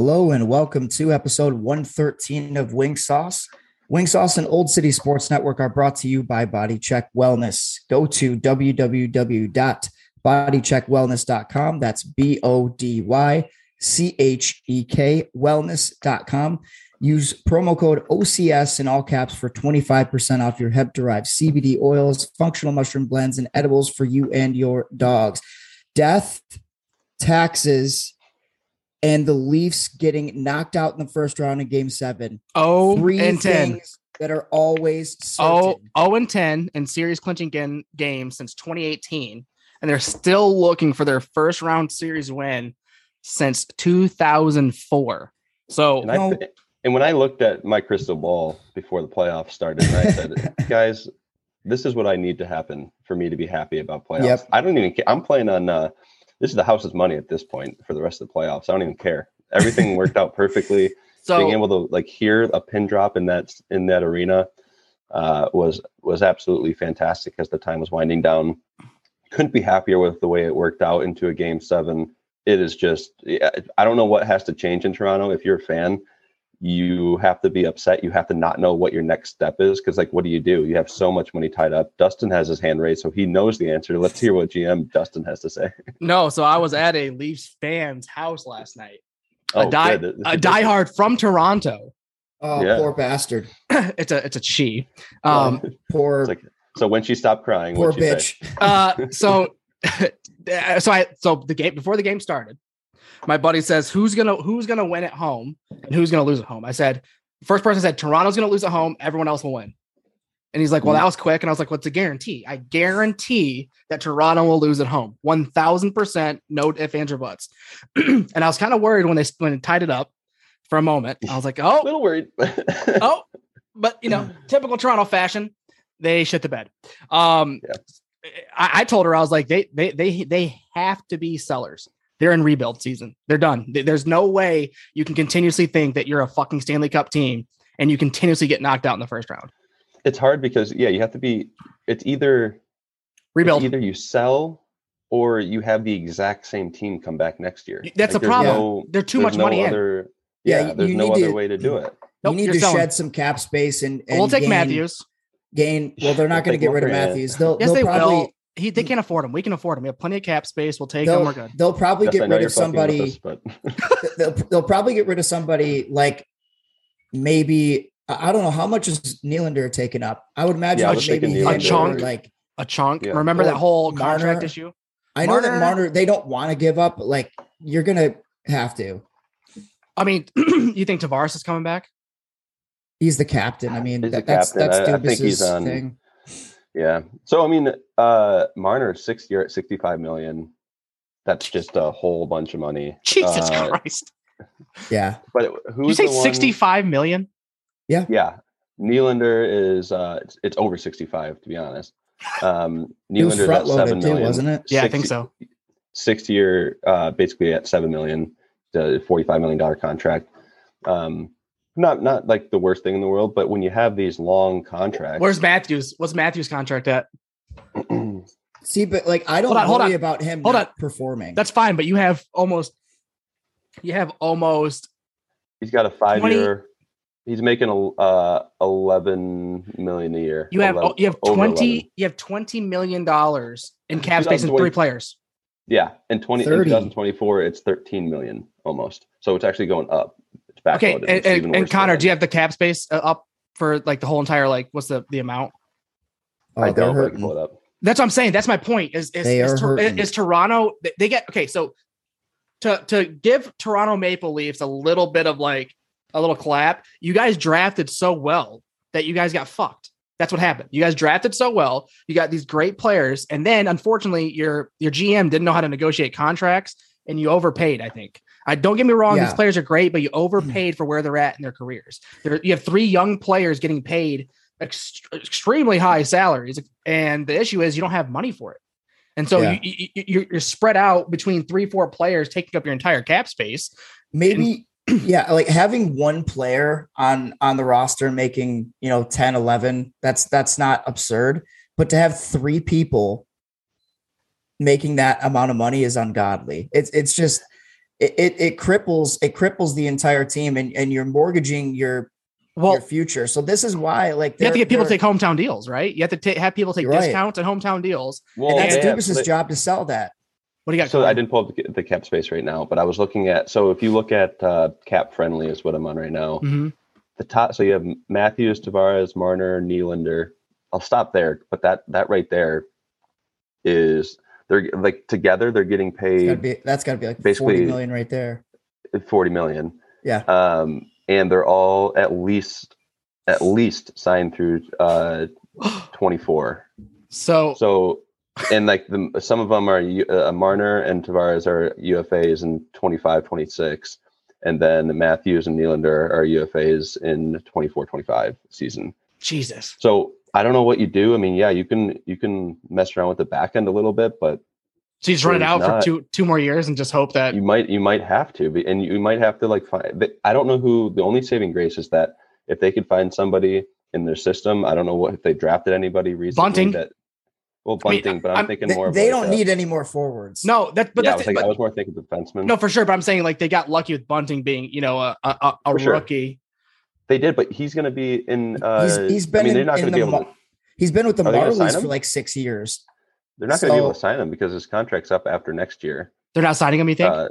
Hello and welcome to episode 113 of Wing Sauce. Wing Sauce and Olde City Sports Network are brought to you by Bodychek Wellness. Go to www.bodychekwellness.com. That's B O D Y C H E K wellness.com. Use promo code OCS in all caps for 25% off your hemp derived CBD oils, functional mushroom blends, and edibles for you and your dogs. Death, taxes, and the Leafs getting knocked out in the first round in game seven. Oh, Three and 10. that are always Oh, oh, 0 and 10 in series clinching game, games since 2018. And they're still looking for their first round series win since 2004. So, And, I, No. and when I looked at my crystal ball before the playoffs started, and I said, guys, this is what I need to happen for me to be happy about playoffs. Yep. I don't even care. I'm playing on, uh, this is the house's money at this point for the rest of the playoffs. I don't even care. Everything worked out perfectly. Being able to like hear a pin drop in that in that arena uh, was was absolutely fantastic as the time was winding down. Couldn't be happier with the way it worked out into a game seven. It is just I don't know what has to change in Toronto. If you're a fan, you have to be upset. You have to not know what your next step is because like what do you do? You have so much money tied up. Dustin has his hand raised, so he knows the answer. Let's hear what GM Dustin has to say. no, so I was at a Leafs fan's house last night. A, Oh, die, good. A diehard from Toronto. Oh, Yeah. poor bastard. it's a it's a she. Um, Poor, like, so when she stopped crying, poor what'd she say? bitch. uh, so so I so the game before the game started, my buddy says who's gonna who's gonna win at home and who's gonna lose at home. I said first person said Toronto's gonna lose at home, everyone else will win. And he's like, well, that was quick. And I was like, what's a guarantee? I guarantee that Toronto will lose at home. 1000% no if, ands, or buts. and I was kind of worried when they when they tied it up for a moment. I was like, "Oh, A little worried. oh, but you know, typical Toronto fashion, they shit the bed. Um, Yeah. I, I told her I was like, they they they they have to be sellers. They're in rebuild season. They're done. There's no way you can continuously think that you're a fucking Stanley Cup team and you continuously get knocked out in the first round. it's hard because yeah, you have to be. It's either it's Rebuild. either you sell or you have the exact same team come back next year. That's Like, the there's problem. no- They're too much no money in. other, Yeah, Yeah, you- there's you no need other to- way to do it. Nope, you need to selling. shed some cap space and, and we'll take gain, Matthews. Gain. Well, they're not going to get rid of Matthews. They'll, Yes, they'll they probably will. He, they hmm. can't afford him. We can afford him. We have plenty of cap space. We'll take him. they'll, We're good. they'll probably Yes, get rid of somebody. us, but they'll, they'll probably get rid of somebody like maybe I I don't know how much is Nylander taking up. I would imagine Yeah, I maybe thinking Nylander. A chunk. like A chunk. Yeah. Remember that Or whole Marner. contract issue? I know that Marner- Marner they don't want to give up, but like you're gonna have to. I mean, you think Tavares is coming back? He's the captain. I mean, that, the that's captain. that's I- I think Dubas's he's on- thing. Yeah. So I mean, uh Marner six year at 65 million. That's just a whole bunch of money. Jesus Uh, Christ. Yeah, But who you say the one- 65 million? Yeah, Yeah. Nylander is uh it's, it's over 65 to be honest. Um he was Nylander's front at seven loaded too, million. wasn't it? Yeah, I think so. Six year, uh, basically at seven million, the forty-five million dollar contract. Um, not not like the worst thing in the world, but when you have these long contracts, Where's Matthews? What's Matthews' contract at? See, but like I don't Hold on, hold on. about him Hold not on. performing. That's fine, but you have almost you have almost he's got a five-year. He's making a uh, eleven million a year. you have 11 you have 20 you have 20 million dollars in cap space in 2020. three players. Yeah, in twenty in 2024, it's 13 million almost. So it's actually going up. It's backloaded. Okay, and, and, and Connor, do you have the cap space uh, up for like the whole entire like what's the the amount? oh, I don't, but I can hurting. pull it up. That's what I'm saying. That's my point. Is is, They is, are is Toronto? they- They get okay. So to to give Toronto Maple Leafs a little bit of like a little clap, you guys drafted so well that you guys got fucked. That's what happened. You guys drafted so well. You got these great players, and then unfortunately, your your GM didn't know how to negotiate contracts, and you overpaid. I think. I don't get me wrong; Yeah. these players are great, but you mm-hmm. overpaid for where they're at in their careers. There, you have three young players getting paid ex- extremely high salaries, and the issue is you don't have money for it. And so Yeah. you, you, you're, you're spread out between three, four players taking up your entire cap space. maybe yeah like having one player on on the roster making you know 10 11 that's that's not absurd but to have three people making that amount of money is ungodly it's it's just it, it it cripples it cripples the entire team, and and you're mortgaging your Well, your future. So this is why, like, you have to get people to take hometown deals, right? You have to ta- have people take You're right. discounts and hometown deals. Well, and that's they have- Dubas's they- job to sell that. What do you got? So Colin? I didn't pull up the, the cap space right now, but I was looking at. So if you look at uh, cap friendly, is what I'm on right now. Mhm. The top. So you have Matthews, Tavares, Marner, Nylander. I'll stop there, but that that right there is they're like together they're getting It's gotta paid be, that's got to be like Basically- 40 million right there. 40 million. Yeah. Um, and they're all at least at least signed through uh 24. So So, and like the some of them are uh, Marner and Tavares are UFAs in 25, 26, and then Matthews and Nylander are UFAs in 24, 25 season. Jesus. So I don't know what you do. I mean, yeah, you can you can mess around with the back end a little bit, but So you just run it out not- for two two more years and just hope that you might you might have to be, and you might have to like find. but I don't know who the only saving grace is that if they could find somebody in their system, I don't know what if they drafted anybody recently Bunting. that. Well, I mean, bunting, but I'm, I'm- thinking They, more. they like don't a- need any more forwards. no that but yeah, I that's was, thinking, but- I was more thinking defenseman. no for sure. But I'm saying like they got lucky with Bunting being you know a a, a, a For sure. Rookie. They did, but he's going to be in. Uh, he's he's been I mean, they're not going to be able. Mar- To, he's been with the Are they gonna sign Marlies for like six years. they're not going to be able to sign him because his contract's up after next year. They're not signing him. You think? Uh,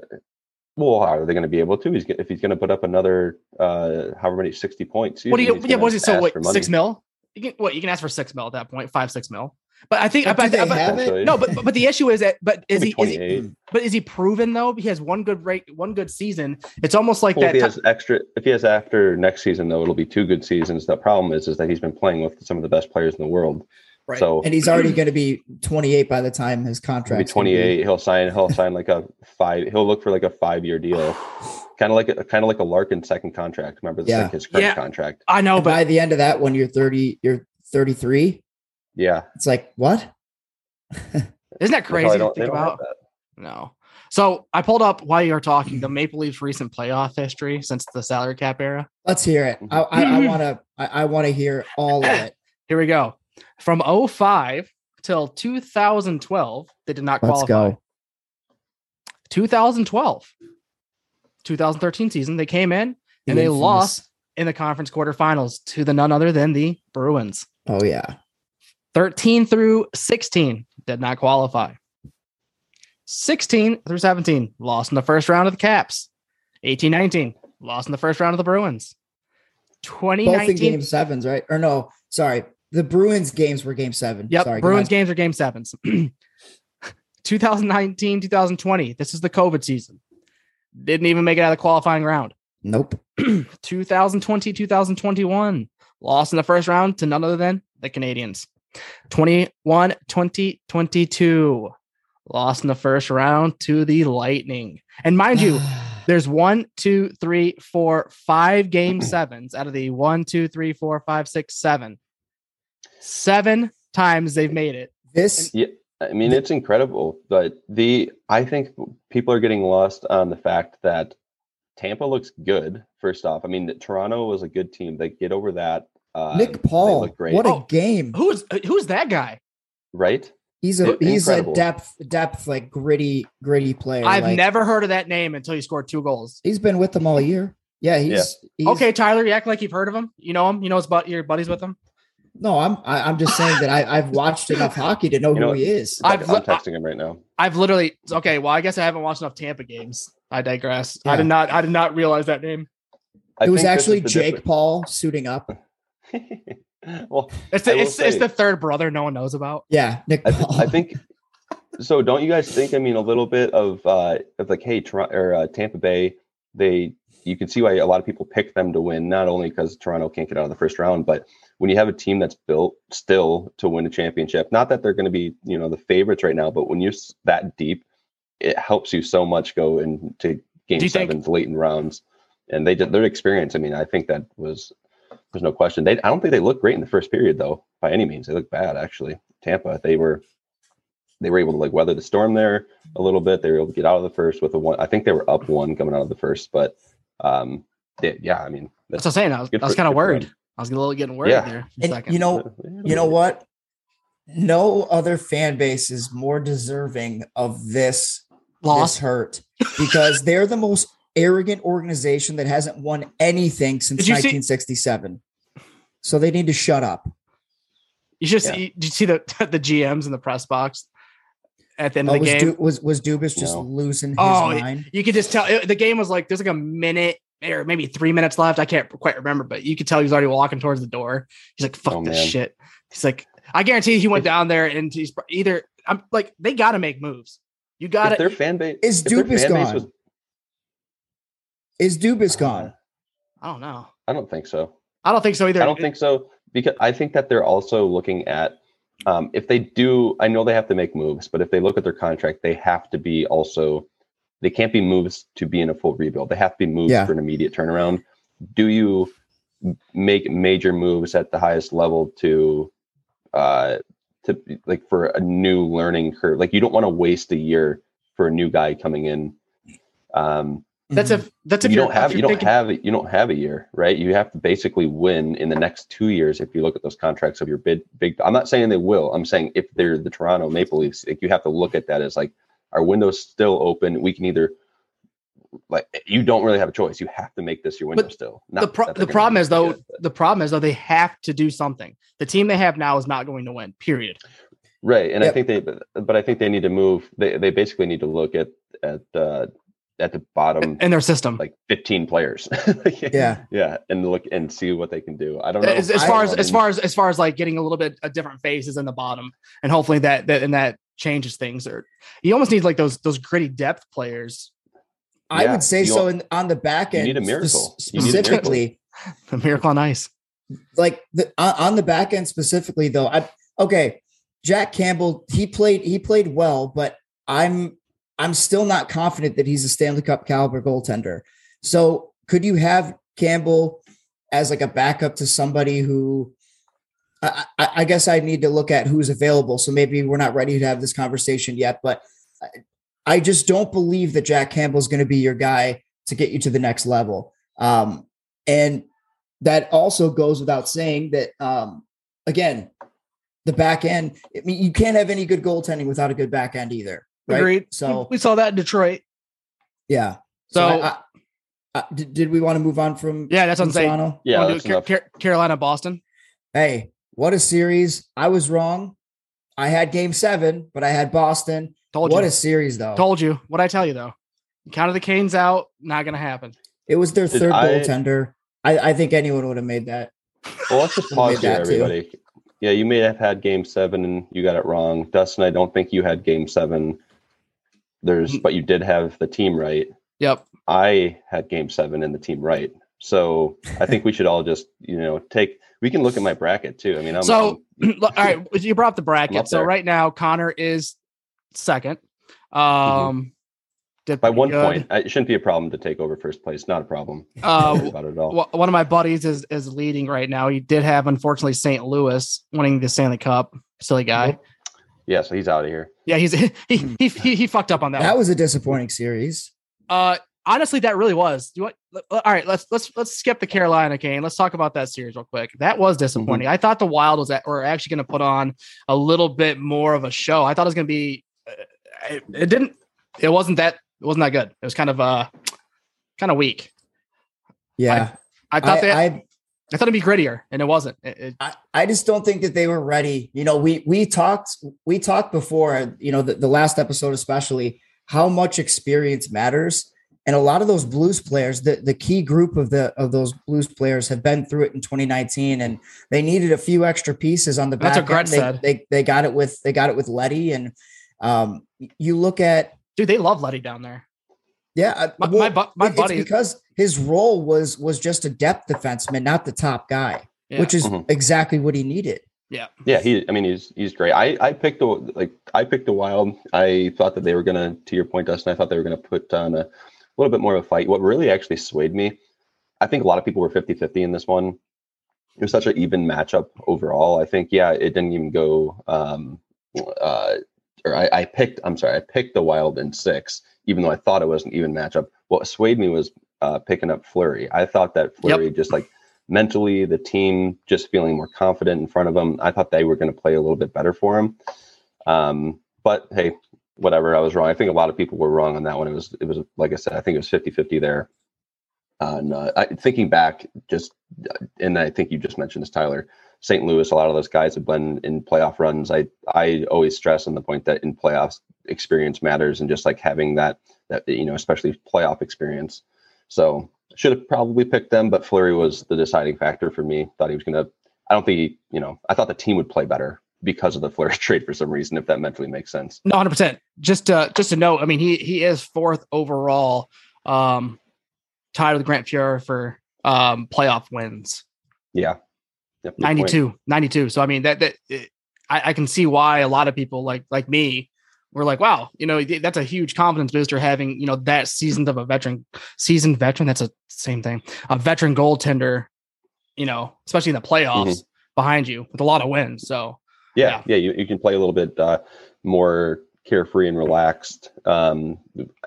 well, how are they going to be able to? He's if he's going to put up another uh, however many sixty points. what do you? Yeah, gonna what is it? So ask what? Six mil? You can what? You can ask for six mil at that point. Five six mil. But I think. But But, do they but- have it? No, but but the issue is that. But is he? Is he but is he proven though? He has one good rate, one good season. It's almost like Well, if that. he ti- has extra, if he has after next season though, it'll be two good seasons. The problem is, is that he's been playing with some of the best players in the world. Right. So And he's already going to be 28 by the time his contract be 28. He'll sign. He'll sign like a five. He'll look for like a five year deal, kind of like a kind of like a Larkin second contract. Remember, this Yeah. like his current Yeah. contract. I know, but by the end of that, when you're 30, you're 33. Yeah, It's like what? isn't that crazy to think about? No. So I pulled up while you were talking the Maple Leafs recent playoff history since the salary cap era. Let's hear it. I, I, I mm-hmm. want to. I, I want to hear all of it. Here we go. From 05 till 2012, they did not Let's qualify. go. 2012, 2013 season, they came in The and they infamous- lost in the conference quarterfinals to the none other than the Bruins. Oh yeah. 13 through 16 did not qualify. 16 through 17 lost in the first round of the Caps. 18 19 lost in the first round of the Bruins. Both in 2019 game sevens, right? Or no, sorry. The Bruins games were game seven. Yep, Sorry, Bruins games are game sevens. 2019 2020 this is the COVID season. Didn't even make it out of the qualifying round. Nope. 2020 2021 lost in the first round to none other than the Canadiens. 21 20 22 lost in the first round to the Lightning. And mind you, there's one, two, three, four, five game sevens out of the one, two, three, four, five, six, seven. Seven times they've made it. this yeah, I mean, it's incredible, but the I think people are getting lost on the fact that Tampa looks good. First off, I mean, Toronto was a good team. They get over that. Uh, Nick Paul. great. What a Oh, game. Who's who's that guy? right? He's a in- he's incredible. a depth depth like gritty gritty player. I've Like, never heard of that name until he scored two goals. He's been with them all year. Yeah, he's, he's Okay, Tyler, you act like you've heard of him. You know him. You know his but your buddies with him. No, I'm I, I'm just saying that I, I've watched enough hockey to know You who know- he is. I've I'm texting him right now. I've literally okay. Well, I guess I haven't watched enough Tampa games. I digress. I did not. I did not realize that name. I it was think this is actually the Jake Paul suiting up. Difference. well, It's the, will it's, it's the third brother no one knows about. Yeah, Nick I, th- I think so. Don't you guys think? I mean, a little bit of uh, of like, hey, Toronto or uh, Tampa Bay, they you can see why a lot of people pick them to win. Not only because Toronto can't get out of the first round, but when you have a team that's built still to win a championship, not that they're going to be you know the favorites right now, but when you're that deep, it helps you so much go into game Do you think- late in rounds, and they did their experience. I mean, I think that was there's no question. They I don't think they looked great in the first period though, by any means. They looked bad actually. Tampa, they were they were able to like weather the storm there a little bit. They were able to get out of the first with a one. I think they were up one coming out of the first, but um, they, yeah, I mean, That's what I'm saying. I was, was kind of good worried. them. I was a little getting worried Yeah. there. For a And second. you know, you know what? No other fan base is more deserving of this Loss. this hurt because they're the most arrogant organization that hasn't won anything since Did you see- 1967. So they need to shut up. You should Yeah. see. Did you see the the GMs in the press box at the end Oh, of the was, game? Du- was was Dubas just No. losing his Oh, mind? you could just tell it, the game was like there's like a minute or maybe three minutes left. I can't quite remember, but you could tell he was already walking towards the door. He's like, "Fuck Oh, this man. shit." He's like, "I guarantee he went down there and he's either I'm like they got to make moves. You got if their to fan base Is if their Dubas base gone? was- Is Dubas gone? I don't know. I don't think so. I don't think so either. I don't think so because I think that they're also looking at um, if they do. I know they have to make moves, but if they look at their contract, they have to be also. They can't be moves to be in a full rebuild. They have to be moves Yeah. for an immediate turnaround. Do you make major moves at the highest level to, uh, to like for a new learning curve? Like you don't want to waste a year for a new guy coming in. Um, that's if that's if you don't have you don't thinking- have you don't have a year right? You have to basically win in the next two years if you look at those contracts of your big big i'm not saying they will. I'm saying if they're the toronto maple leafs like you have to look at that as like our window's still open? We can either like you don't really have a choice. You have to make this your window But still. the pro- the problem is though good, the problem is though they have to do something. The team they have now is not going to win. Period. right and i think they but, but i think they need to move they, they basically need to look at at uh at the bottom In their system. like 15 players Yeah. yeah and look and see what they can do i don't know as, as far as as far as as far as like getting a little bit of different faces in the bottom and hopefully that that and that changes things or you almost need like those those gritty depth players I Yeah, would say so. don't- In, on the back you end, need a miracle. You need a miracle. specifically, the miracle on ice like the, on, on the back end specifically though i okay jack campbell he played he played well but i'm i'm still not confident that he's a stanley cup caliber goaltender so could you have campbell as like a backup to somebody who I, I, guess I need to look at who's available. So maybe we're not ready to have this conversation yet, but I, I just don't believe that Jack Campbell is going to be your guy to get you to the next level. Um, and that also goes without saying that, um, again, the back end, I mean, you can't have any good goaltending without a good back end either. Right. agreed So, we saw that in detroit yeah. so, I, I, I, did, did we want to move on from, yeah that's what i'm saying Toronto? yeah that's Car- Car- carolina boston Hey, what a series. I was wrong. I had game seven, but I had Boston. told you what you a series, though. told you what i tell you though counted the canes out not gonna happen It was their Did third I- goaltender. I, I think anyone would have made that. Well, let's just pause here, that too. everybody. Yeah, you may have had game seven and you got it wrong. Dustin, I don't think you had game seven. There's, Mm. but you did have the team right. yep I had game seven and the team right. So I think we should all just, you know, take, we can look at my bracket too. I mean, I'm, So- I'm- all right you brought up the bracket up so there. right now connor is second um did by one good. point, it shouldn't be a problem to take over first place. Not a problem. Uh, about it at all. One of my buddies is is leading right now. He did have unfortunately St. Louis winning the Stanley Cup. Silly guy. Yeah, so he's out of here. Yeah, he's he he he, he fucked up on that. That one. was a disappointing series. Uh, honestly, that really was. Do you want? All right, let's let's let's skip the Carolina game. Let's talk about that series real quick. That was disappointing. I thought the Wild was at, were actually going to put on a little bit more of a show. I thought it was going to be. uh, It, it didn't. It wasn't that. It wasn't that good. It was kind of uh, kind of weak. Yeah. I thought I, that. I, I, thought it'd be grittier, and it wasn't. It, it, I, I just don't think that they were ready. You know, we we talked we talked before, you know, the, the last episode especially, how much experience matters. And a lot of those blues players, the, the key group of the of those blues players have been through it in 2019 and they needed a few extra pieces on the That's back. what Gret. They, said. they they got it with they got it with Leddy. And um you look at dude, they love Leddy down there. Yeah, uh, My well, my, bu- my buddy. It's because his role was was just a depth defenseman, not the top guy, Yeah. which is Mhm. exactly what he needed. yeah. Yeah, he. I mean, he's he's great. I I picked the like I picked the Wild. I thought that they were gonna, to your point, Dustin. I thought they were gonna put on a little bit more of a fight. What really actually swayed me, I think a lot of people were 50-50 in this one. It was such an even matchup overall. I think yeah, it didn't even go. Um, uh, or I, I picked. I'm sorry, I picked the Wild in six, even though I thought it was an even matchup. What swayed me was uh, picking up Fleury. I thought that Fleury just like mentally, the team just feeling more confident in front of him. I thought they were going to play a little bit better for him. Um, but hey, whatever. I was wrong. I think a lot of people were wrong on that one. It was it was like I said, I think it was 50-50 there. Uh, and uh, I, thinking back, just and I think you just mentioned this, Tyler. St. Louis, a lot of those guys have been in playoff runs. I I always stress on the point that in playoffs, experience matters, and just like having that that you know, especially playoff experience. So should have probably picked them, but Fleury was the deciding factor for me. Thought he was gonna. I don't think he, you know, I thought the team would play better because of the Fleury trade for some reason, if that mentally makes sense. No, hundred percent. Just to just to note, I mean, he he is fourth overall, um, tied with Grant Fuhr for um playoff wins. Yeah. Yep, 92, 92. So I mean that that it, I, I can see why a lot of people like like me were like, wow, you know, that's a huge confidence booster having, you know, that seasoned of a veteran, seasoned veteran. That's a same thing, a veteran goaltender, you know, especially in the playoffs mm-hmm. behind you with a lot of wins. So, yeah, yeah, yeah you, you can play a little bit uh, more carefree and relaxed um,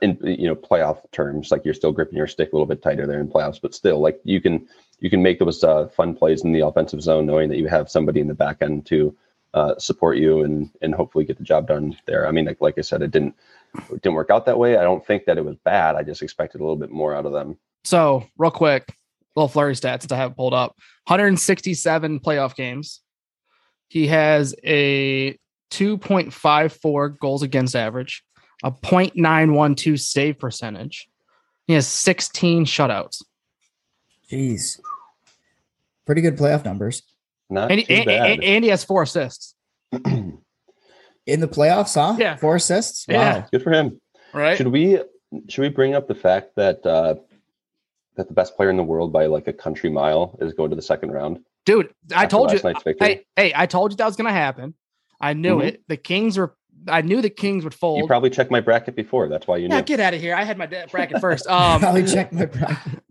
in, you know, playoff terms. Like you're still gripping your stick a little bit tighter there in playoffs, but still, like you can, you can make those uh, fun plays in the offensive zone knowing that you have somebody in the back end to uh, support you and and hopefully get the job done there. I mean, like, like I said, it didn't it didn't work out that way. I don't think that it was bad. I just expected a little bit more out of them. So, real quick, little Fleury stats that I have pulled up: 167 playoff games. He has a 2.54 goals against average, a 0.912 save percentage. He has 16 shutouts. Jeez, pretty good playoff numbers. Not and, too and, bad. and he has four assists in the playoffs. Huh? Yeah, four assists. Wow. Yeah, good for him. Right? Should we should we bring up the fact that uh, that the best player in the world by like a country mile is going to the second round? Dude, I told you. Hey, hey, I told you that was going to happen. I knew mm-hmm. it. The Kings were. I knew the Kings would fold. You probably checked my bracket before. That's why you yeah, knew. get out of here. I had my bracket first. Um, probably checked my bracket.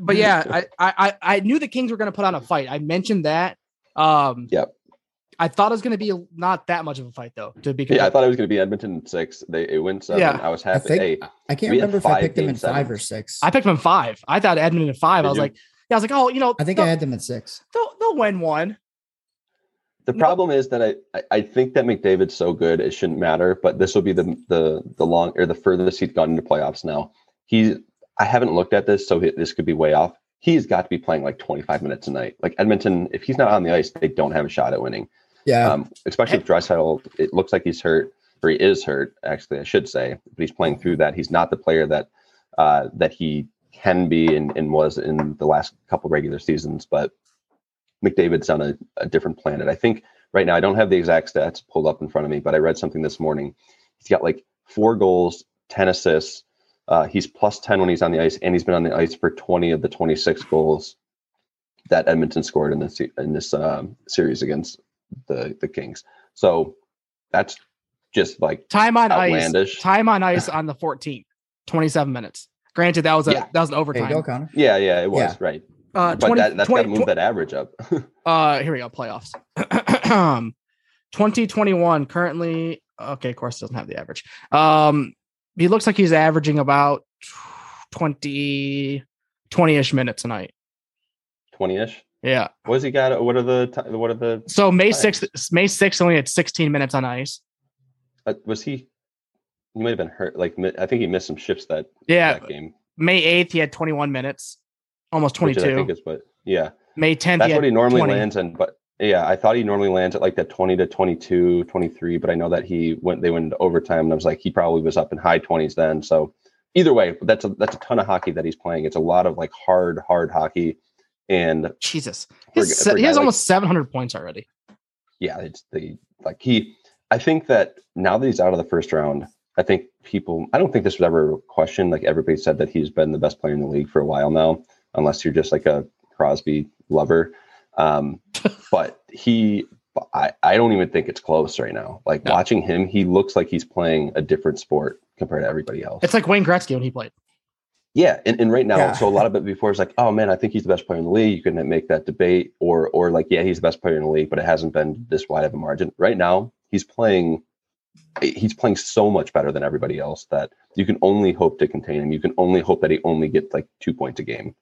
But yeah, I, I I knew the Kings were going to put on a fight. I mentioned that um, yep. I thought it was going to be not that much of a fight, though. To be yeah, I thought it was going to be Edmonton six. They it went seven. Yeah. I was happy. I, think, hey, I can't remember if I picked them in sevens. five or six. I picked them in five. I thought Edmonton in five. Did I was you? like, yeah, I was like, oh, you know, I think I had them in six. They'll, they'll win one. The problem is that I, I think that McDavid's so good it shouldn't matter, but this will be the the the long or the furthest he's gotten into playoffs now. He I haven't looked at this, so this could be way off he's got to be playing like 25 minutes a night. Like Edmonton, if he's not on the ice, they don't have a shot at winning. Yeah. Um, especially if Draisaitl, it looks like he's hurt, or he is hurt. Actually, I should say, but he's playing through that. He's not the player that uh, that he can be and, and was in the last couple regular seasons. But McDavid's on a, a different planet. I think right now I don't have the exact stats pulled up in front of me, but I read something this morning. He's got like four goals, 10 assists, uh, he's plus 10 when he's on the ice, and he's been on the ice for 20 of the 26 goals that Edmonton scored in this in this um, series against the the Kings. So that's just like time on outlandish. ice. Time on ice on the 14th, 27 minutes. Granted, that was a yeah. that was an overtime. Go, Connor. Yeah, yeah, it was yeah. right. Uh, 20, but that, that's got to move 20, that average up. uh, here we go. Playoffs. 2021 currently. Okay, of course, doesn't have the average. Um, he looks like he's averaging about 20 20ish minutes a night. 20ish? Yeah. What has he got? What are the what are the So May 6th May 6th only had 16 minutes on ice. Uh, was he he might have been hurt like I think he missed some shifts that yeah that game. May 8th he had 21 minutes. Almost 22. I think is what yeah. May 10th That's he what he normally 20. lands in but yeah, I thought he normally lands at like that 20 to 22, 23, but I know that he went they went into overtime and I was like he probably was up in high 20s then. So either way, that's a that's a ton of hockey that he's playing. It's a lot of like hard hard hockey and Jesus. For, for he has like, almost 700 points already. Yeah, it's the like he I think that now that he's out of the first round, I think people I don't think this was ever a question like everybody said that he's been the best player in the league for a while now unless you're just like a Crosby lover. Um, but he, I, I don't even think it's close right now. Like no. watching him, he looks like he's playing a different sport compared to everybody else. It's like Wayne Gretzky when he played. Yeah, and, and right now, yeah. so a lot of it before is like, oh man, I think he's the best player in the league. You can make that debate, or or like, yeah, he's the best player in the league, but it hasn't been this wide of a margin. Right now, he's playing, he's playing so much better than everybody else that you can only hope to contain him. You can only hope that he only gets like two points a game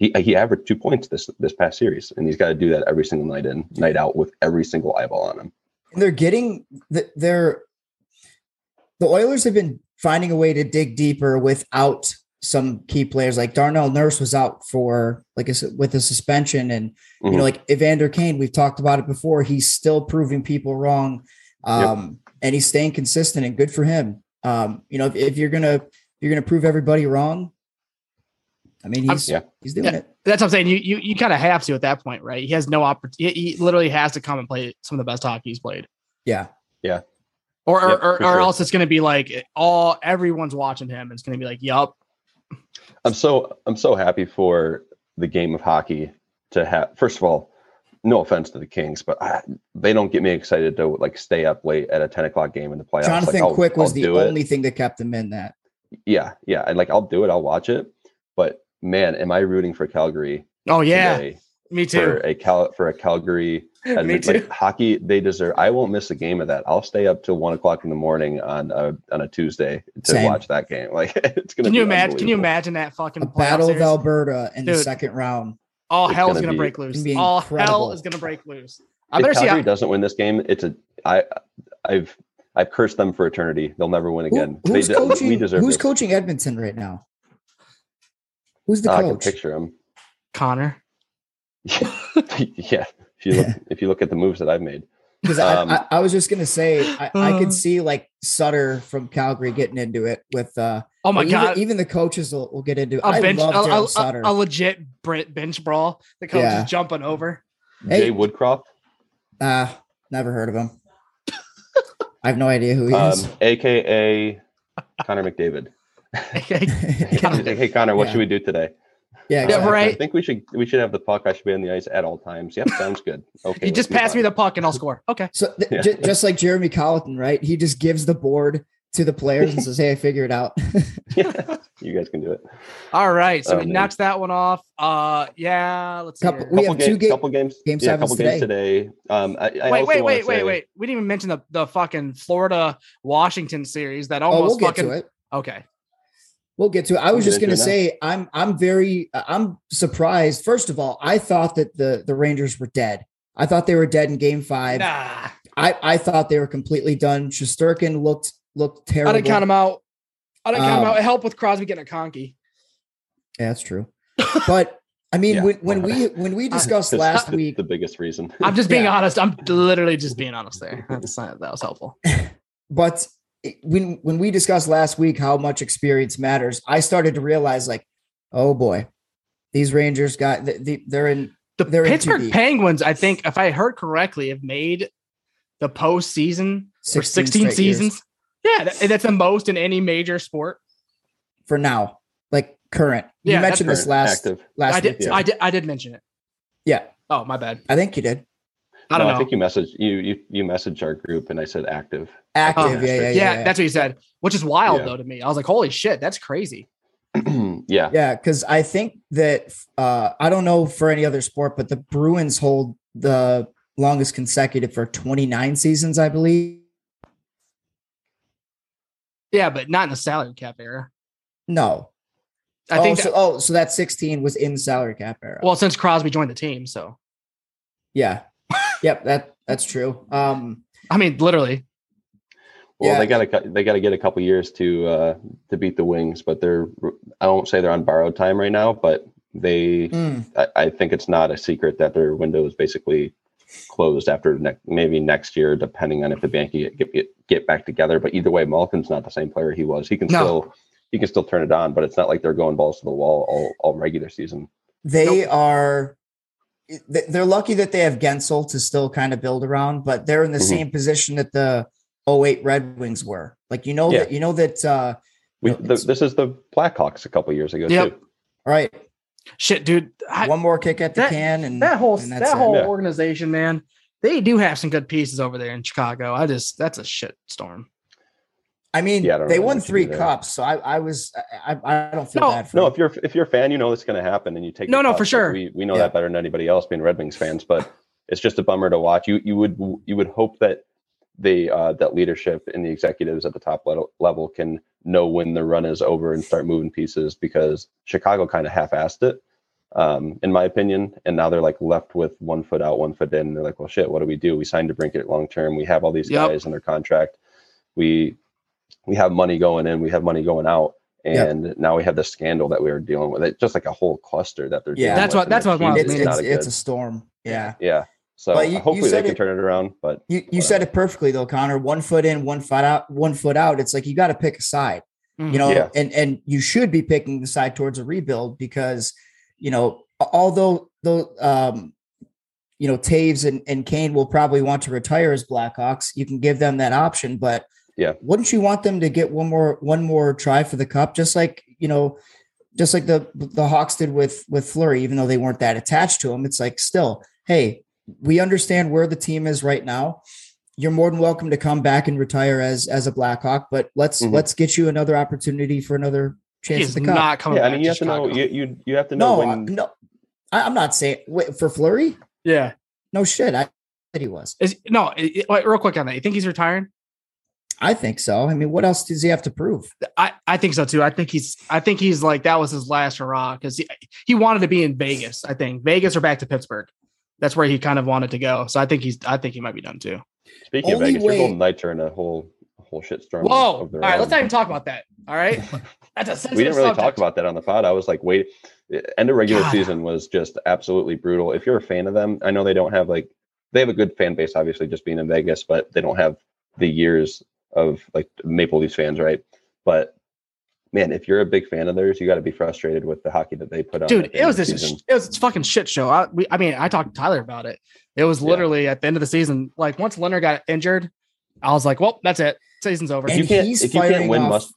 he he averaged two points this this past series, and he's got to do that every single night in, night out with every single eyeball on him. And they're getting they're the Oilers have been finding a way to dig deeper without some key players. Like Darnell Nurse was out for like a, with a suspension, and you Mhm. know, like Evander Kane, we've talked about it before. He's still proving people wrong, um, and he's staying consistent, and good for him. Um, you know, if, if you're gonna you're gonna prove everybody wrong, I mean, I'm- he's Yeah. he's doing Yeah. it. That's what I'm saying. You you you kind of have to at that point, right? He has no opportunity. He literally has to come and play some of the best hockey he's played, Yeah, or or, Yep, or, or sure. else it's going to be like eh, all everyone's watching him. And it's going to be like, yup, I'm so I'm so happy for the game of hockey to have. First of all, no offense to the Kings, but I, they don't get me excited to like stay up late at a 10 o'clock game in the playoffs. Jonathan like, I'll- Quick was I'll the do it. only thing that kept him in that. Yeah, yeah, and like I'll do it. I'll watch it. But man, am I rooting for Calgary oh yeah, today me for too, a Cal for a Calgary I me too. like hockey, they deserve. I won't miss a game of that. I'll stay up till one o'clock in the morning on a on a Tuesday to Same. watch that game. Like it's gonna. Can be you imagine? Can you imagine that fucking A playoff battle of? Alberta in the second round. All It's hell's gonna gonna be- break loose. gonna All hell is gonna break loose. I If better see. Calgary How, doesn't win this game, it's a. I, I've I've cursed them for eternity. They'll never win Who- again. who's they, coaching? We deserve. Who's coaching Edmonton right now? Who's the Ah, I can picture him. Connor. yeah, if you look if you look at the moves that I've made. Because Um, I, I, I was just gonna say I, I Uh. could see like Sutter from Calgary getting into it with uh Oh my even, god. even the coaches will, will get into it. a I bench, a, love a- Darryl a- Sutter. a legit Brent bench brawl. The coach Yeah. is jumping over. Hey. Jay Woodcroft, uh never heard of him. I have no idea who he um, is. aka Connor McDavid. Hey Connor, what Yeah. should we do today? yeah, Yeah, exactly. I right. think we should we should have the puck. I should be on the ice at all times. Yep, sounds good. Okay, you just pass me the puck and I'll score. Okay. So th- Yeah. ju- just like Jeremy Colliton, right? He just gives the board to the players and says, "Hey, I figured it out." Yeah, you guys can do it. All right. So Oh, we man. knocked that one off. Uh yeah, let's see. Couple- here. We couple have two games, ga- couple games, game yeah, sevens couple games today. Um, I, I wait, wait, wait, wait, wait. We didn't even mention the, the fucking Florida Washington series that oh, we'll almost get fucking to it. okay. We'll get to it. I was We'll just going to say I'm I'm very I'm surprised. First of all, I thought that the the Rangers were dead. I thought they were dead in Game Five. Nah. I I thought they were completely done. Shesterkin looked looked terrible. I didn't count him out. I didn't count him Um, out. It helped with Crosby getting a conky. Yeah, that's true. But I mean, Yeah. when when we when we discussed last the, week, the biggest reason. I'm just being Yeah. honest. I'm literally just being honest there. That's not, that was helpful. but it- when when we discussed last week how much experience matters, I started to realize like, oh boy, these Rangers got the, the, they're in The They're Pittsburgh deep. Penguins, I think, if I heard correctly, have made the postseason for 16 16 straight years. seasons. Yeah, that- that's the most in any major sport. for now, like current. You Yeah, that's mentioned this Current, last active. last I did, week. yeah. I did, I did mention it. Yeah, Oh, my bad. I think you did. I don't No, know. I think you messaged you you you messaged our group and I said active. Active, Oh, yeah, yeah, yeah, yeah, yeah. that's what you said, which is wild Yeah. though to me. I was like, holy shit, that's crazy. yeah. Yeah, because I think that uh, I don't know for any other sport, but the Bruins hold the longest consecutive for 29 seasons, I believe. Yeah, but not in the salary cap era. No, I oh, think. so, oh, so that 16 was in salary cap era. well, since Crosby joined the team, so yeah, yep, that that's true. Um, I mean, literally. Well, Yeah. they got to they got to get a couple years to uh to beat the Wings, but they're I won't say they're on borrowed time right now, but they mm, I, I think it's not a secret that their window is basically closed after ne- maybe next year, depending on if the Yankee get, get get back together. But either way, Malkin's not the same player he was. He can No. still he can still turn it on, but it's not like they're going balls to the wall all, all regular season. they are. They- They're lucky that they have Guentzel to still kind of build around, but they're in the Mhm. same position that the 08 Red Wings were. Like you know Yeah. that you know that. uh We the, this is the Blackhawks a couple years ago Yep. too. All right, Shit, dude. I, one more kick at the that- can, and that whole and that's that whole Yeah. organization, man, they do have some good pieces over there in Chicago. I just that's a shit storm. I mean, Yeah, I they won three cups, so I, I was, I, I, I don't feel No, bad for No, them. if you're if you're a fan, you know it's going to happen, and you take. No, the no, cup. for sure. we we know Yeah. that better than anybody else, being Red Wings fans. But it's just a bummer to watch. You you would you would hope that the uh, that leadership and the executives at the top level level can know when the run is over and start moving pieces because Chicago kind of half-assed it, um, in my opinion. And now they're like left with one foot out, one foot in. And they're like, well, shit, what do we do? We signed to Brinket long term. We have all these Yep. guys in their contract. We we have money going in, we have money going out. Yep. And now we have the scandal that we were dealing with. It's just like a whole cluster that they're Yeah. That's with, what- and that's what I was It's mean. it's, a it's a storm. Yeah. yeah. So But you- you hopefully they said can it- turn it around. But You you said it perfectly though, Connor. One foot in, one foot out, one foot out. It's like you got to pick a side. Mhm. you know Yeah. and and you should be picking the side towards a rebuild because you know although though um you know Toews and, and kane will probably want to retire as blackhawks you can give them that option but Yeah. wouldn't you want them to get one more one more try for the cup just like you know just like the the hawks did with with Fleury even though they weren't that attached to him it's like still hey we understand where the team is right now you're more than welcome to come back and retire as as a Blackhawk, but let's Mhm. let's get you another opportunity for another chance He's at the cup. not coming yeah, I mean, you have to know. You, you you have to know no, I, when. no, I, I'm not saying wait, for Fleury. yeah. No shit, I said he was. Is no, it- it- wait, real quick on that. You think he's retiring? I think so. I mean, what else does he have to prove? I, I think so too. I think he's I think he's like that was his last hurrah because he, he wanted to be in Vegas. I think Vegas or back to Pittsburgh. That's where he kind of wanted to go. So I think he's I think he might be done too. Speaking of Vegas, way- your Golden Knights are in a whole whole shit storm. Whoa! All of their right, own. let's not even talk about that. All right, that's a sensitive we didn't really subject. talk about that on the pod. I was like, wait, end of regular God. season was just absolutely brutal. If you're a fan of them, I know they don't have like they have a good fan base, obviously, just being in Vegas, but they don't have the years of like Maple Leafs fans, right? But man, if you're a big fan of theirs, you got to be frustrated with the hockey that they put on. dude. It was this. season. It was a fucking shit show. I, we, I mean, I talked to Tyler about it. It was Yeah. literally at the end of the season. Like once Lehner got injured, I was like, well, that's it. Season's over. If And you can't, he's if you can't win, off- must.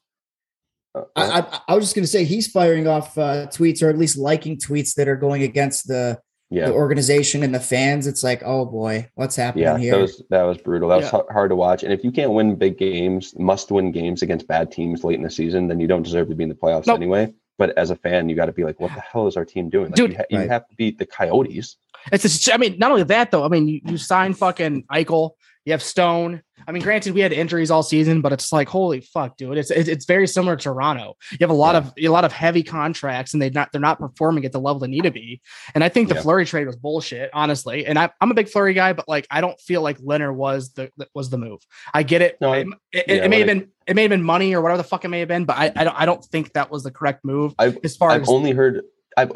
Uh, I, I, I was just going to say he's firing off uh, tweets or at least liking tweets that are going against the, yeah, the organization and the fans. It's like, oh boy, what's happening yeah, here? that was that was brutal. That was Yeah. har- hard to watch. And if you can't win big games, must-win games against bad teams late in the season, then you don't deserve to be in the playoffs Nope. anyway. But as a fan, you got to be like, what the hell is our team doing? Like, Dude, you, ha- you Right. have to beat the Coyotes. It's just, I mean, not only that though. I mean, you, you sign fucking Eichel. You have Stone. I mean, granted, we had injuries all season, but it's like, holy fuck, dude! It's it's, it's very similar to Toronto. You have a lot of a lot of heavy contracts, and they not they're not performing at the level they need to be. And I think the Yeah. Fleury trade was bullshit, honestly. And I, I'm a big Fleury guy, but like, I don't feel like Lehner was the was the move. I get it. No, it, it, yeah, it may have been it may have been money or whatever the fuck it may have been, but I I don't I don't think that was the correct move I've as far I've as only heard I've,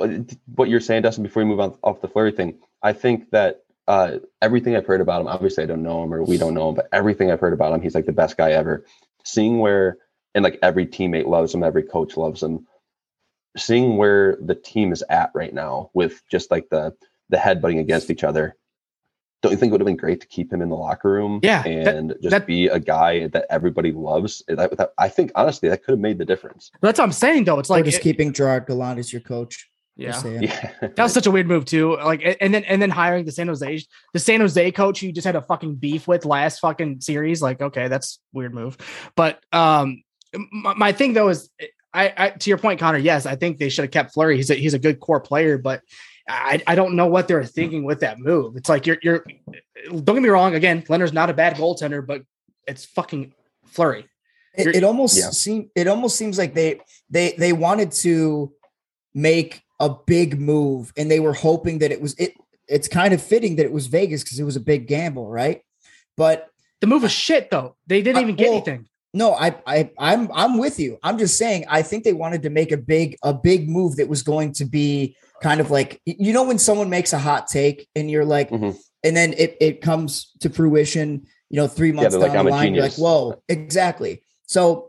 what you're saying, Dustin. Before you move on off the flurry thing, I think that uh, everything I've heard about him. Obviously, I don't know him or we don't know him, but everything I've heard about him, he's like the best guy ever. Seeing where and like every teammate loves him, every coach loves him. Seeing where the team is at right now with just like the the headbutting against each other. Don't you think it would have been great to keep him in the locker room? Yeah, that- and just that- be a guy that everybody loves. That, that- I think honestly, that could have made the difference. that's what I'm saying though. It's Or like just it- keeping Gerard Gallant as your coach. Yeah. Yeah, That was such a weird move too. Like, and then and then hiring the San Jose, the San Jose coach you just had a fucking beef with last fucking series. Like, okay, that's a weird move. But um, my, my thing though is, I, I to your point, Connor. Yes, I think they should have kept Fleury. He's a, he's a good core player, but I, I don't know what they're thinking with that move. It's like you're you're. Don't get me wrong. Again, Lehner's not a bad goaltender, but it's fucking Fleury. It, it almost Yeah. seem it almost seems like they they they wanted to make a big move and they were hoping that it was it it's kind of fitting that it was Vegas because it was a big gamble, right? But The move was shit though. They didn't Uh, even get well, anything. no, I I I'm I'm with you. I'm just saying I think they wanted to make a big a big move that was going to be kind of like you know when someone makes a hot take and you're like Mhm. and then it it comes to fruition, you know, 3 months they're down like, "I'm the a line you're like, "Whoa, exactly." So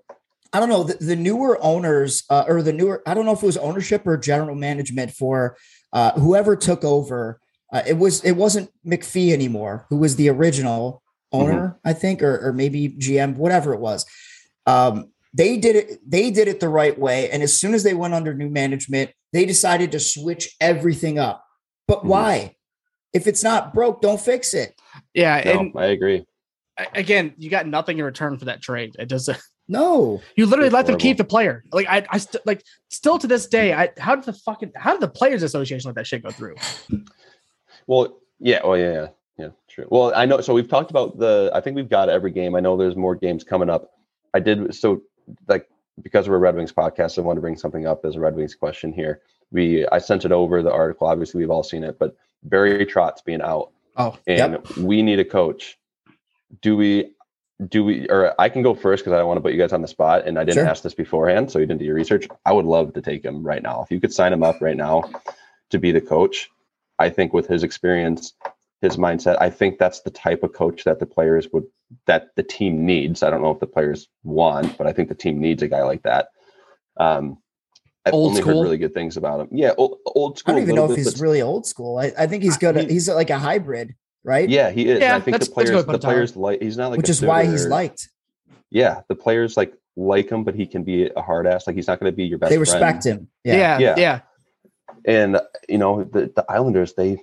I don't know the, the newer owners uh, or the newer I don't know if it was ownership or general management for uh, whoever took over. Uh, it was it wasn't McPhee anymore, who was the original owner, I think, or or maybe GM, whatever it was. Um, they did it. They did it the right way, and as soon as they went under new management, they decided to switch everything up. But Mhm. why? If it's not broke, don't fix it. Yeah, No, and I agree. again, you got nothing in return for that trade. It doesn't. No, You literally It's let them keep the player. Like I, I st- like still to this day. I how did the fucking how did the players association let that shit go through? Well, yeah, well, yeah, yeah, yeah, true. Well, I know. So we've talked about the. I think we've got every game. I know there's more games coming up. I did so like because we're a Red Wings podcast. I want to bring something up as a Red Wings question here. We I sent it over the article. Obviously, we've all seen it, but Barry Trotz being out, Oh, and we need a coach. Do we? Do we or I can go first because I don't want to put you guys on the spot and I didn't Sure. ask this beforehand, so you didn't do your research. I would love to take him right now. If you could sign him up right now to be the coach, I think with his experience, his mindset, I think that's the type of coach that the players would that the team needs. I don't know if the players want, but I think the team needs a guy like that. Um I've Old only school? heard really good things about him. Yeah, old, old I school. don't even know if he's really old school. I, I think he's good. At, He- he's like a hybrid, right? Yeah, he is. Yeah, I think that's- the players, good the players like. He's not like, which is why he's liked. Yeah, the players like like him, but he can be a hard ass. Like he's not going to be your best. They friend. respect him. Yeah. Yeah, yeah. Yeah. And you know the the Islanders, they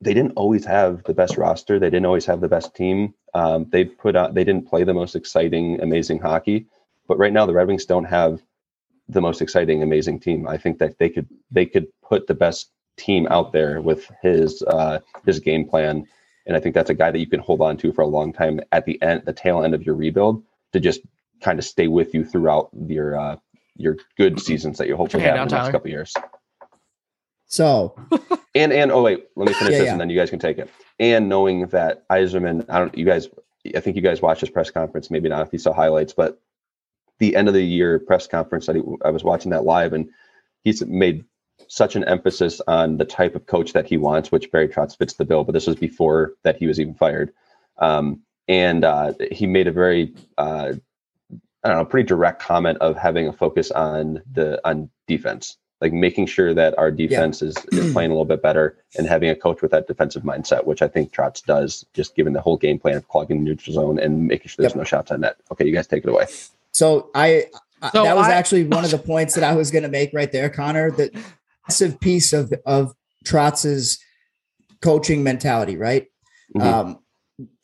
they didn't always have the best roster. They didn't always have the best team. Um, they put out. They didn't play the most exciting, amazing hockey. But right now, the Red Wings don't have the most exciting, amazing team. I think that they could they could put the best team out there with his uh, his game plan, and I think that's a guy that you can hold on to for a long time at the end, the tail end of your rebuild, to just kind of stay with you throughout your uh, your good seasons that you hopefully hand have in the down, next Tyler. couple of years. So And and oh wait, let me finish Yeah, this yeah. and then you guys can take it. And knowing that Yzerman, I don't you guys I think you guys watched his press conference, maybe not if you saw highlights, but the end of the year press conference that he, I was watching that live and he's made such an emphasis on the type of coach that he wants, which Barry Trotz fits the bill, but this was before that he was even fired. Um, and uh, he made a very uh, I don't know, pretty direct comment of having a focus on the on defense, like making sure that our defense is, is playing a little bit better and having a coach with that defensive mindset, which I think Trotz does, just given the whole game plan of clogging the neutral zone and making sure there's Yep. no shots on net. Okay, you guys take it away. So I I- So that was I- actually one of the points that I was going to make right there, Connor. The massive piece of of Trotz's coaching mentality, right? Mhm. Um,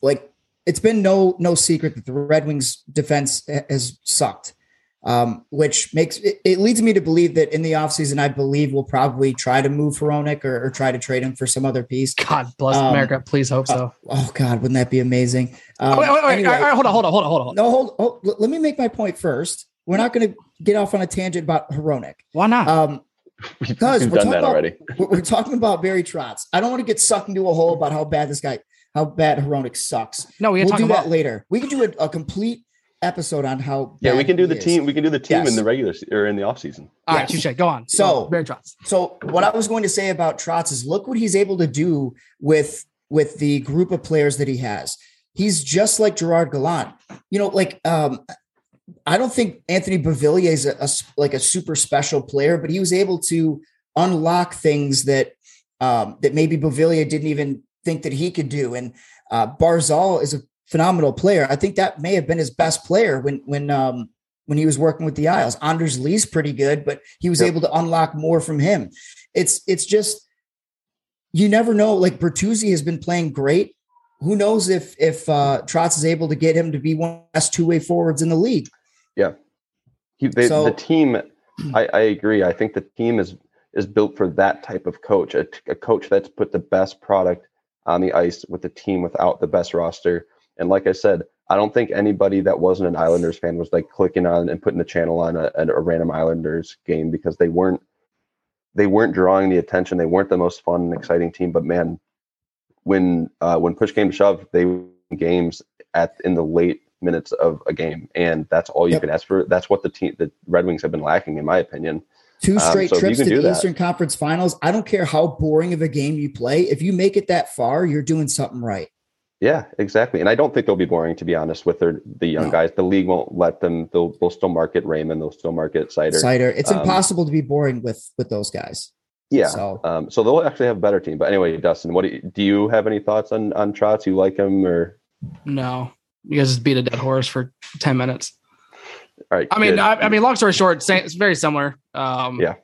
like it's been no no secret that the Red Wings defense has sucked. Um, which makes it, it leads me to believe that in the offseason, I believe we'll probably try to move Hronek or, or try to trade him for some other piece. God bless Um, America. Please hope so. Oh God, wouldn't that be amazing? Um, wait, wait, wait. anyway- all right, hold on, hold on, hold on, hold on. no, hold. Oh, l- let me make my point first. We're not going to get off on a tangent about Hronek. Why not? Um, Because We've we're done talking that about- already. we're, we're talking about Barry Trotz. I don't want to get sucked into a hole about how bad this guy, how bad Hronek sucks. no, we can We'll talk do about that later. We can do a, a complete episode on how. Yeah, we can do the is. team. We can do the team Yes. in the regular or in the off season. All right, Yes. touche. Go on. So- Go, Barry Trotz. So what I was going to say about Trotz is look what he's able to do with with the group of players that he has. He's just like Gerard Gallant. You know, like um I don't think Anthony Beauvillier is a, a like a super special player, but he was able to unlock things that um that maybe Beauvillier didn't even think that he could do. And uh Barzal is a phenomenal player. I think that may have been his best player when when um when he was working with the Isles. Anders Lee's pretty good, but he was Yep. able to unlock more from him. It's it's just you never know. Like Bertuzzi has been playing great. Who knows if if uh, Trotz is able to get him to be one of the best two way forwards in the league? He, they, So- the team, I, I agree. I think the team is is built for that type of coach, a, a coach that's put the best product on the ice with the team without the best roster. And like I said, I don't think anybody that wasn't an Islanders fan was like clicking on and putting the channel on a, a random Islanders game because they weren't they weren't drawing the attention. They weren't the most fun and exciting team. But man, when uh, when push came to shove, they games at in the late minutes of a game, and that's all you Yep. can ask for. That's what the team, the Red Wings, have been lacking, in my opinion. Two Um, straight so trips to the that- Eastern Conference Finals. I don't care how boring of a game you play. If you make it that far, you're doing something right. Yeah, exactly. And I don't think they'll be boring, to be honest, with their the young No. guys. The league won't let them. They'll they'll still market Raymond. They'll still market Seider. Seider. It's Um, impossible to be boring with with those guys. Yeah. So Um, so they'll actually have a better team. But anyway, Dustin, what do you, do you have any thoughts on on Trotz? You like him or No, you guys just beat a dead horse for ten minutes. all right? I mean. I, I mean, long story short, sa- it's very similar. Um, Yeah.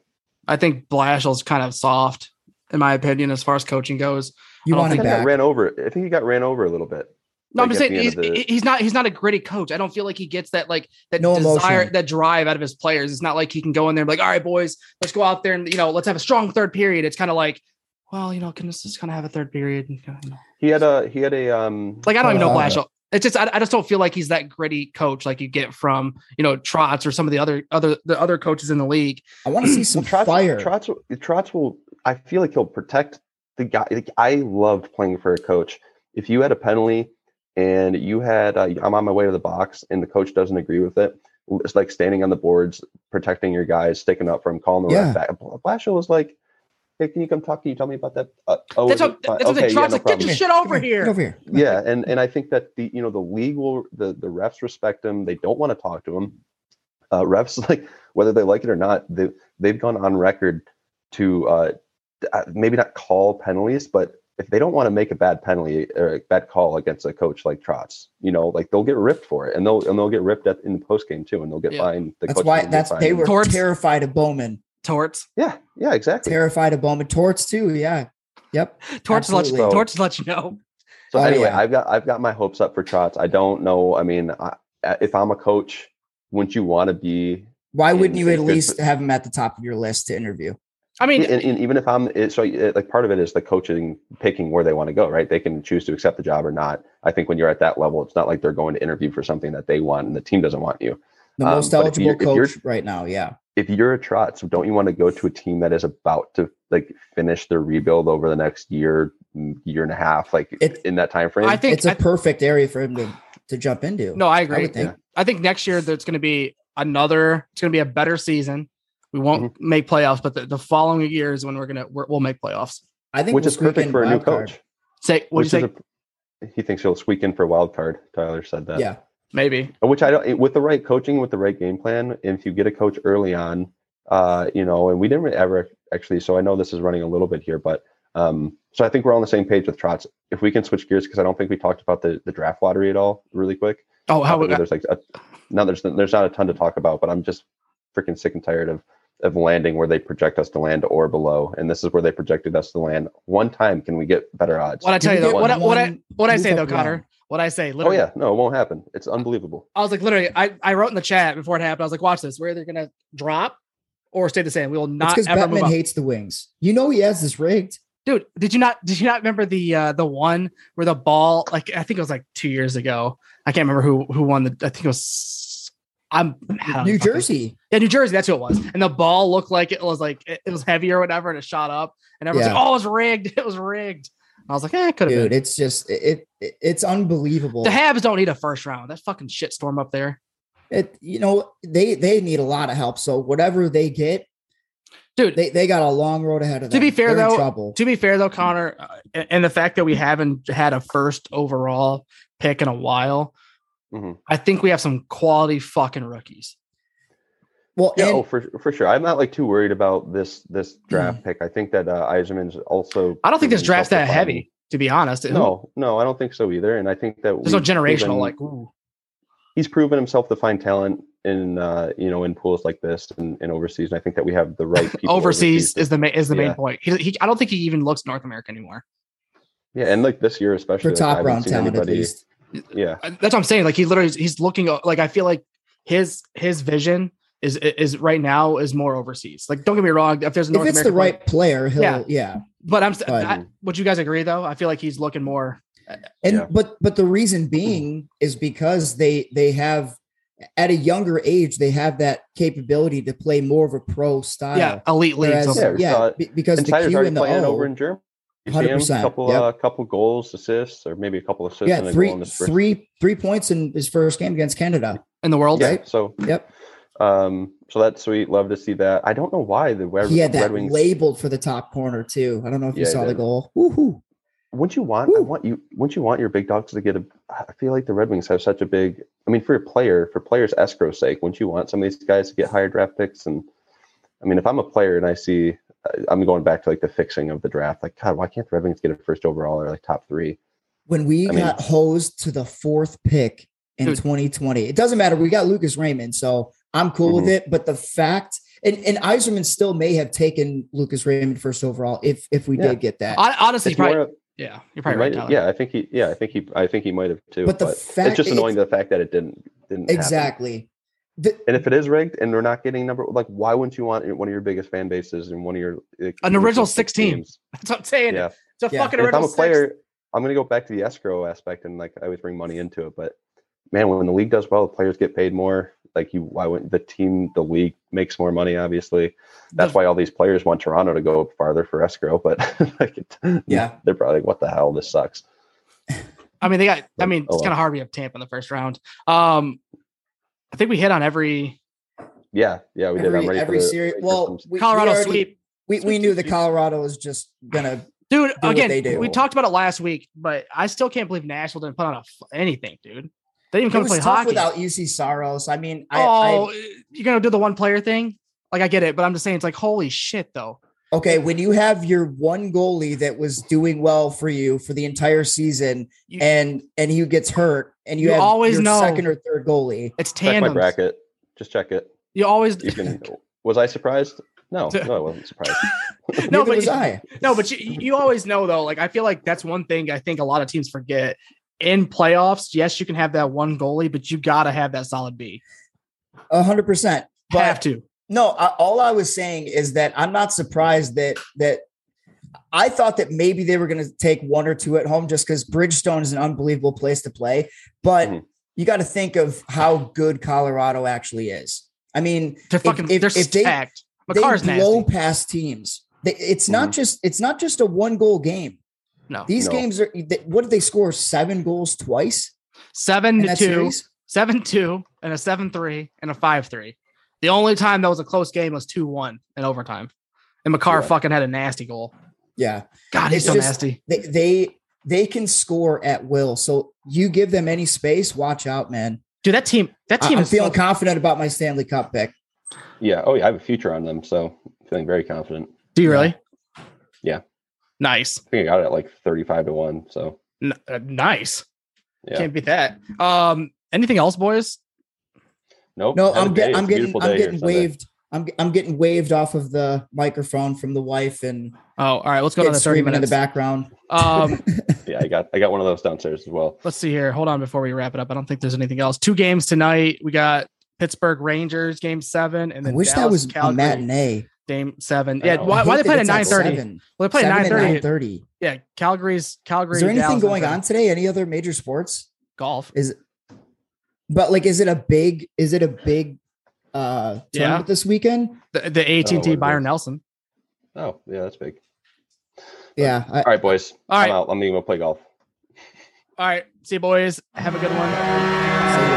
I think Blashill's kind of soft, in my opinion, as far as coaching goes. you I don't want I him think he got back? ran over. I think he got ran over a little bit. No, I'm just saying he's, the- he's not he's not a gritty coach. I don't feel like he gets that like that No desire, emotion. that drive out of his players. It's not like he can go in there and be like, all right, boys, let's go out there and you know, let's have a strong third period. It's kind of like, well, you know, can this just kind of have a third period? And, you know. He had a he had a um Like I don't even know Uh, Blashel. It's just I, I just don't feel like he's that gritty coach like you get from you know Trotz or some of the other other the other coaches in the league. I want to see some Trotz, fire. Trotz, Trotz will. I feel like he'll protect the guy. Like, I loved playing for a coach. If you had a penalty and you had uh, I'm on my way to the box, and the coach doesn't agree with it. It's like standing on the boards, protecting your guys, sticking up for him, calling the Yeah. ref back. Blashill was like, "Hey, can you come talk? Can you tell me about that?" Uh, oh, That's is what, it fine? that's what Okay, they yeah, try no to get your shit over here. Get over here. yeah and and i think that the you know the league will the the refs respect him they don't want to talk to him uh refs like whether they like it or not they they've gone on record to uh uh, maybe not call penalties but if they don't want to make a bad penalty or a bad call against a coach like Trotz, you know, like they'll get ripped for it, and they'll and they'll get ripped at, in the post game too, and they'll get Yeah. fined. The That's coaches why that's fined. they were Torts. terrified of Bowman. Torts. Yeah, yeah, exactly. Terrified of Bowman. Torts too. Yeah. Yep. Torts let you, Absolutely. Torts let you know. So Oh, anyway, yeah. I've got I've got my hopes up for Trotz. I don't know. I mean, I, if I'm a coach, wouldn't you want to be? Why And wouldn't you at least for- have him at the top of your list to interview? I mean, and, and even if I'm, so it, like part of it is the coaching picking where they want to go, right? They can choose to accept the job or not. I think when you're at that level, it's not like they're going to interview for something that they want and the team doesn't want you. The Um, most but if eligible you're- if you're- coach right now. Yeah. If you're a Trotz, don't you want to go to a team that is about to like finish their rebuild over the next year, year and a half, like It- in that time frame? I think It's a I- perfect area for him to, to jump into. no, I I agree. would think. I think next year there's going to be another. It's going to be a better season. We won't Mm-hmm. make playoffs, but the, the following year is when we're gonna we're, we'll make playoffs. I think which we'll is squeak perfect for a new card. coach. Say what Which you is say? a, he thinks he'll squeak in for a wild card. Tyler said that. Yeah. Maybe. which I don't with the right coaching, with the right game plan. If you get a coach early on, uh, you know, and we didn't ever actually. So I know this is running a little bit here, but um, so I think we're on the same page with Trotz. If we can switch gears, because I don't think we talked about the the draft lottery at all, really quick. Oh, how that there's like a, now there's there's not a ton to talk about, but I'm just freaking sick and tired of of landing where they project us to land or below, and this is where they projected us to land. One time, can we get better odds? what I tell you though, what I, what I what I say up though, round? Connor. What I say, Oh yeah, no, it won't happen. It's unbelievable. I was like, literally, I, I wrote in the chat before it happened. I was like, watch this. We're either gonna drop or stay the same. We will not because ever move Bettman up. hates the wings. You know he has this rigged. Dude, did you not did you not remember the uh the one where the ball like I think it was like two years ago. I can't remember who who won the I think it was I'm New Jersey. Yeah, New Jersey, that's who it was. And the ball looked like it was like it, was heavy or whatever, and it shot up. And everyone's Yeah. like, Oh, it was rigged. It was rigged. And I was like, eh, could have Dude, been. it's just it, it it's unbelievable. The Habs don't need a first round. That fucking shitstorm up there. it you know they they need a lot of help. So whatever they get, Dude, they, they got a long road ahead of them. To be fair, They're though, to be fair though, Connor, uh, and- and the fact that we haven't had a first overall pick in a while, Mhm. I think we have some quality fucking rookies. well, Yeah, and oh, for for sure. I'm not like too worried about this this draft pick. I think that uh, Yzerman's also. I don't think this draft's that himself to find- heavy, to be honest. No, no, I don't think so either. And I think that there's no generational proven- like. Ooh. he's proven himself to find talent in uh, you know in pools like this and, and overseas. And I think that we have the right people overseas is the main is the main point. He, he, I don't think he even looks North America anymore. Yeah, and like this year especially, for I top haven't round seen talent at anybody- least. Yeah, Uh, That's what I'm saying. Like he literally he's looking uh, like I feel like his his vision is is right now is more overseas. Like don't get me wrong, if there's a If it's American the right player, he'll Yeah. yeah. but I'm but- I, would you guys agree though? I feel like he's looking more. And Yeah. but but the reason being is because they they have at a younger age they have that capability to play more of a pro style. Yeah, elite leagues. Whereas, Yeah, yeah, saw because and the Tyler's Q and the playing O, over in Germany. You see 100%, couple yep. uh, couple goals, assists, or maybe a couple assists. yeah, and a goal in his first three three points in his first game against Canada. in the world. Yeah, right? so Yep, um, so that's sweet. Love to see that. I don't know why the Red, he had that Red Wings. labeled for the top corner too. I don't know if you Yeah, saw the did. goal. Woohoo! Wouldn't you want? I want you. Wouldn't you want your big dogs to get a? I feel like the Red Wings have such a big. I mean, for a player, for players' escrow sake, wouldn't you want some of these guys to get higher draft picks? And I mean, if I'm a player and I see, I'm going back to like the fixing of the draft. Like, God, why can't the Red Wings get a first overall or like top three? When we I mean- got hosed to the fourth pick in Dude. 2020, it doesn't matter. We got Lucas Raymond, so I'm cool Mm-hmm. with it. But the fact, and and Yzerman still may have taken Lucas Raymond first overall if if we Yeah. did get that. Hon- Honestly, It's probably, more- yeah, you're he probably right. might- yeah, I think he. Yeah, I think he. I think he might have too. But But, the it's just annoying it's- the fact that it didn't didn't happen. Exactly. The- And if it is rigged and they're not getting number, like, why wouldn't you want one of your biggest fan bases and one of your like, An original six 16. teams? That's what I'm saying. Yeah. It's a Yeah. fucking And if I'm original a six. player, I'm going to go back to the escrow aspect and like I always bring money into it. But man, when the league does well, the players get paid more. Like you, why wouldn't the team, the league makes more money? Obviously, that's The- why all these players want Toronto to go farther for escrow. But like, it, Yeah. they're probably like, what the hell? This sucks. I I mean, they got. I mean, oh it's kind of hard. We have Tampa in the first round. Um, I think we hit on every Yeah, yeah, we did. I'm every ready every for series. ready Well, we, Colorado we already- sweep. We, we knew sweep, that. Colorado was just gonna. Dude, what again, they do. we talked about it last week, but I still can't believe Nashville didn't put on a f- anything, dude. They didn't even It come to was play tough hockey. without Juuse Saros. I mean, I, oh, I you're gonna do the one player thing? Like I get it, but I'm just saying it's like holy shit though. okay. When you have your one goalie that was doing well for you for the entire season, You- and and he gets hurt, and you, You have always your know. second or third goalie. It's check my tandem. bracket. Just check it. You always You can. was I surprised? No, no, I wasn't surprised. no, but was you- I. no, but you, you always know though. Like I feel like that's one thing I think a lot of teams forget. In playoffs, yes, you can have that one goalie, but you gotta have that solid B. A hundred percent. have to. no, I, all I was saying is that I'm not surprised that that I thought that maybe they were going to take one or two at home just because Bridgestone is an unbelievable place to play. But Mhm. you got to think of how good Colorado actually is. I mean, They're if- fucking. if- they're if they- stacked. Makar's they blow nasty. past teams. They, it's not Mhm. just it's not just a one goal game. No, These No. games are they, what did they score? Seven goals twice seven to two, series. seven two, and a seven three, and a five three. The only time that was a close game was two one in overtime, and McCarr Yeah. fucking had a nasty goal. Yeah, God, he's It's so just- nasty. they they they can score at will. So you give them any space, watch out, man. Dude, that team, that team I'm is feeling so- confident about my Stanley Cup pick. yeah. Oh, yeah. I have a future on them, so I'm feeling very confident. Do you really? Yeah. Nice. I think I got it at like 35 to one. So N- uh, nice. yeah. Can't beat that. Um, anything else, boys? Nope. No, had a I'm getting I'm getting I'm day here getting Sunday. waved. I'm I'm getting waved off of the microphone from the wife and Oh, all right. Let's go to the 30 screaming in the background. Um, Yeah, I got I got one of those downstairs as well. let's see here. Hold on before we wrap it up. I don't think there's anything else. Two games tonight. We got Pittsburgh Rangers game seven, and then I then wish that Dallas, was a Calgary, matinee. game seven. Yeah, why, I why they played at nine thirty? Well, they played at Seven nine and thirty. nine thirty. Yeah, Calgary's Calgary. Is there anything Dallas, going on today? Any other major sports? Golf. Is but like is it a big is it a big uh Yeah. tournament this weekend? The, the AT&T it Byron is. Nelson. Oh, yeah, that's big. Yeah. I, All right, boys. All right. I'm out. I'm gonna go play golf. All right. See you, boys. Have a good one.